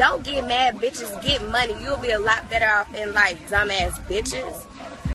Don't get mad, bitches. Get money. You'll be a lot better off in life, dumbass bitches.